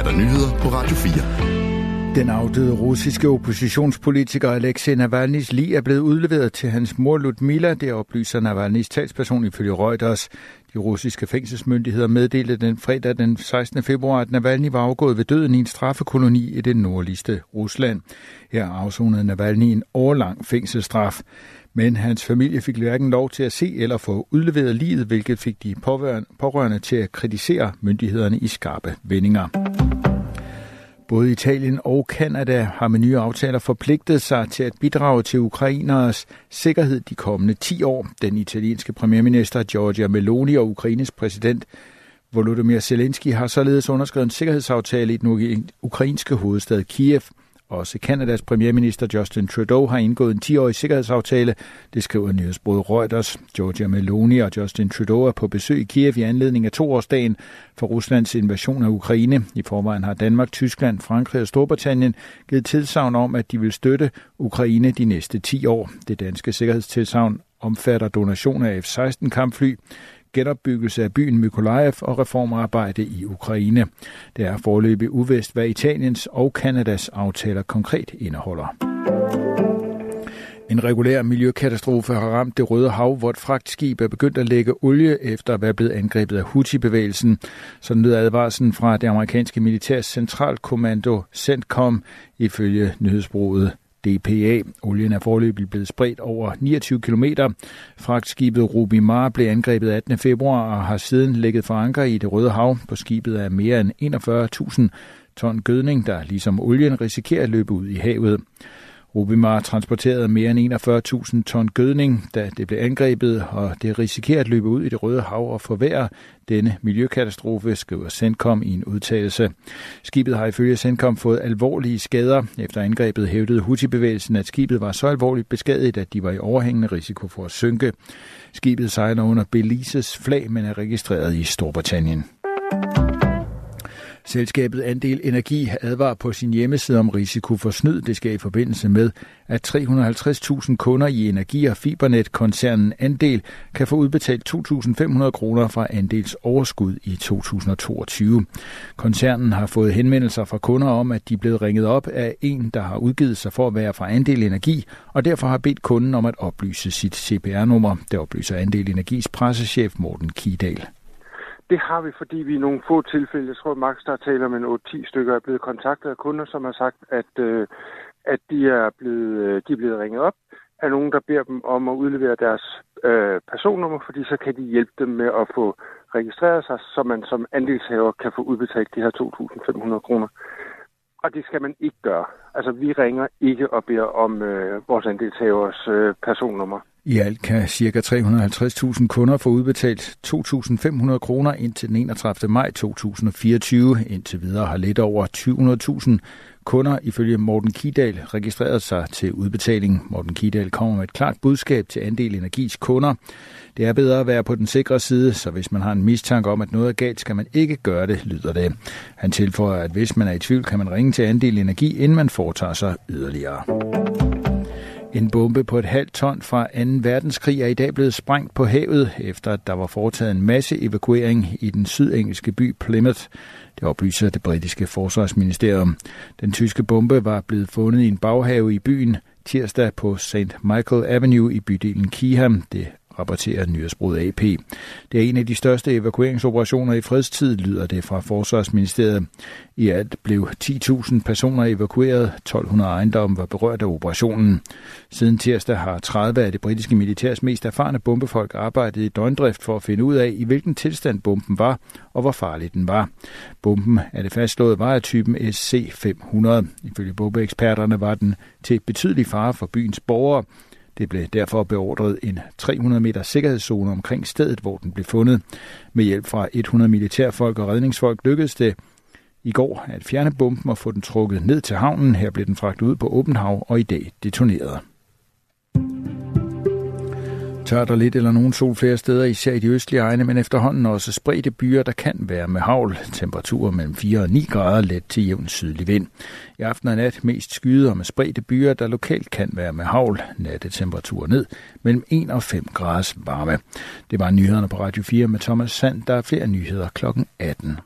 er der nyheder på Radio 4. Den afdøde russiske oppositionspolitiker Alexei Navalny's lig er blevet udleveret til hans mor Ludmila. Det oplyser Navalny's talsperson ifølge Reuters. De russiske fængselsmyndigheder meddelte den fredag den 16. februar, at Navalny var afgået ved døden i en straffekoloni i det nordligste Rusland. Her afsonede Navalny en årlang fængselsstraf. Men hans familie fik hverken lov til at se eller få udleveret livet, hvilket fik de pårørende til at kritisere myndighederne i skarpe vendinger. Både Italien og Kanada har med nye aftaler forpligtet sig til at bidrage til ukraineres sikkerhed de kommende 10 år. Den italienske premierminister Giorgia Meloni og Ukraines præsident Volodymyr Zelensky har således underskrevet en sikkerhedsaftale i den ukrainske hovedstad Kiev – også Kanadas premierminister Justin Trudeau har indgået en 10-årig sikkerhedsaftale. Det skriver nyhedsbruget Reuters. Georgia Meloni og Justin Trudeau er på besøg i Kiev i anledning af toårsdagen for Ruslands invasion af Ukraine. I forvejen har Danmark, Tyskland, Frankrig og Storbritannien givet tilsavn om, at de vil støtte Ukraine de næste 10 år. Det danske sikkerhedstilsavn omfatter donation af F-16 kampfly, genopbyggelse af byen Mykolaiv og reformarbejde i Ukraine. Det er forløbig uvist, hvad Italiens og Kanadas aftaler konkret indeholder. En regulær miljøkatastrofe har ramt det Røde Hav, hvor et fragtskib er begyndt at lægge olie efter at være blevet angrebet af Houthi-bevægelsen. Sådan lød advarslen fra det amerikanske militærs centralkommando CENTCOM ifølge nyhedsbruget DPA. Olien er forløbig blevet spredt over 29 km. Fragtskibet Ruby Mar blev angrebet 18. februar og har siden ligget for anker i det Røde Hav. På skibet er mere end 41.000 ton gødning, der ligesom olien risikerer at løbe ud i havet. Rubimar transporterede mere end 41.000 ton gødning, da det blev angrebet, og det risikerer at løbe ud i det Røde Hav og forværre denne miljøkatastrofe, skriver Sendkom i en udtalelse. Skibet har ifølge Sendkom fået alvorlige skader. Efter angrebet hævdede Houthi-bevægelsen, at skibet var så alvorligt beskadiget, at de var i overhængende risiko for at synke. Skibet sejler under Belises flag, men er registreret i Storbritannien. Selskabet Andel Energi advarer på sin hjemmeside om risiko for snyd. Det skal i forbindelse med, at 350.000 kunder i Energi- og Fibernet-koncernen Andel kan få udbetalt 2.500 kroner fra Andels overskud i 2022. Koncernen har fået henvendelser fra kunder om, at de er blevet ringet op af en, der har udgivet sig for at være fra Andel Energi, og derfor har bedt kunden om at oplyse sit CPR-nummer. Det oplyser Andel Energis pressechef Morten Kidal. Det har vi, fordi vi i nogle få tilfælde, jeg tror Max der taler om en 8-10 stykker, er blevet kontaktet af kunder, som har sagt, at, øh, at de, er blevet, øh, de er blevet ringet op af nogen, der beder dem om at udlevere deres øh, personnummer, fordi så kan de hjælpe dem med at få registreret sig, så man som andelshaver kan få udbetalt de her 2.500 kroner. Og det skal man ikke gøre. Altså, vi ringer ikke og beder om øh, vores andelshavers øh, personnummer. I alt kan ca. 350.000 kunder få udbetalt 2.500 kroner indtil den 31. maj 2024. Indtil videre har lidt over 200.000 kunder ifølge Morten Kidal registreret sig til udbetaling. Morten Kidal kommer med et klart budskab til andel energis kunder. Det er bedre at være på den sikre side, så hvis man har en mistanke om, at noget er galt, skal man ikke gøre det, lyder det. Han tilføjer, at hvis man er i tvivl, kan man ringe til andel energi, inden man foretager sig yderligere. En bombe på et halvt ton fra 2. verdenskrig er i dag blevet sprængt på havet, efter at der var foretaget en masse evakuering i den sydengelske by Plymouth. Det oplyser det britiske forsvarsministerium. Den tyske bombe var blevet fundet i en baghave i byen tirsdag på St. Michael Avenue i bydelen Kiham. Det rapporterer nyhedsbruget AP. Det er en af de største evakueringsoperationer i fredstid, lyder det fra Forsvarsministeriet. I alt blev 10.000 personer evakueret, 1200 ejendomme var berørt af operationen. Siden tirsdag har 30 af det britiske militærs mest erfarne bombefolk arbejdet i døgndrift for at finde ud af, i hvilken tilstand bomben var og hvor farlig den var. Bomben er det fastslået var af typen SC-500. Ifølge bombeeksperterne var den til betydelig fare for byens borgere, det blev derfor beordret en 300 meter sikkerhedszone omkring stedet, hvor den blev fundet. Med hjælp fra 100 militærfolk og redningsfolk lykkedes det i går at fjerne bomben og få den trukket ned til havnen. Her blev den fragtet ud på åbent hav og i dag detoneret. Tørt og lidt eller nogen sol flere steder, især i de østlige egne, men efterhånden også spredte byer, der kan være med havl. Temperaturer mellem 4 og 9 grader, let til jævn sydlig vind. I aften og nat mest skyde og med spredte byer, der lokalt kan være med havl. Nattetemperaturer ned mellem 1 og 5 graders varme. Det var nyhederne på Radio 4 med Thomas Sand. Der er flere nyheder klokken 18.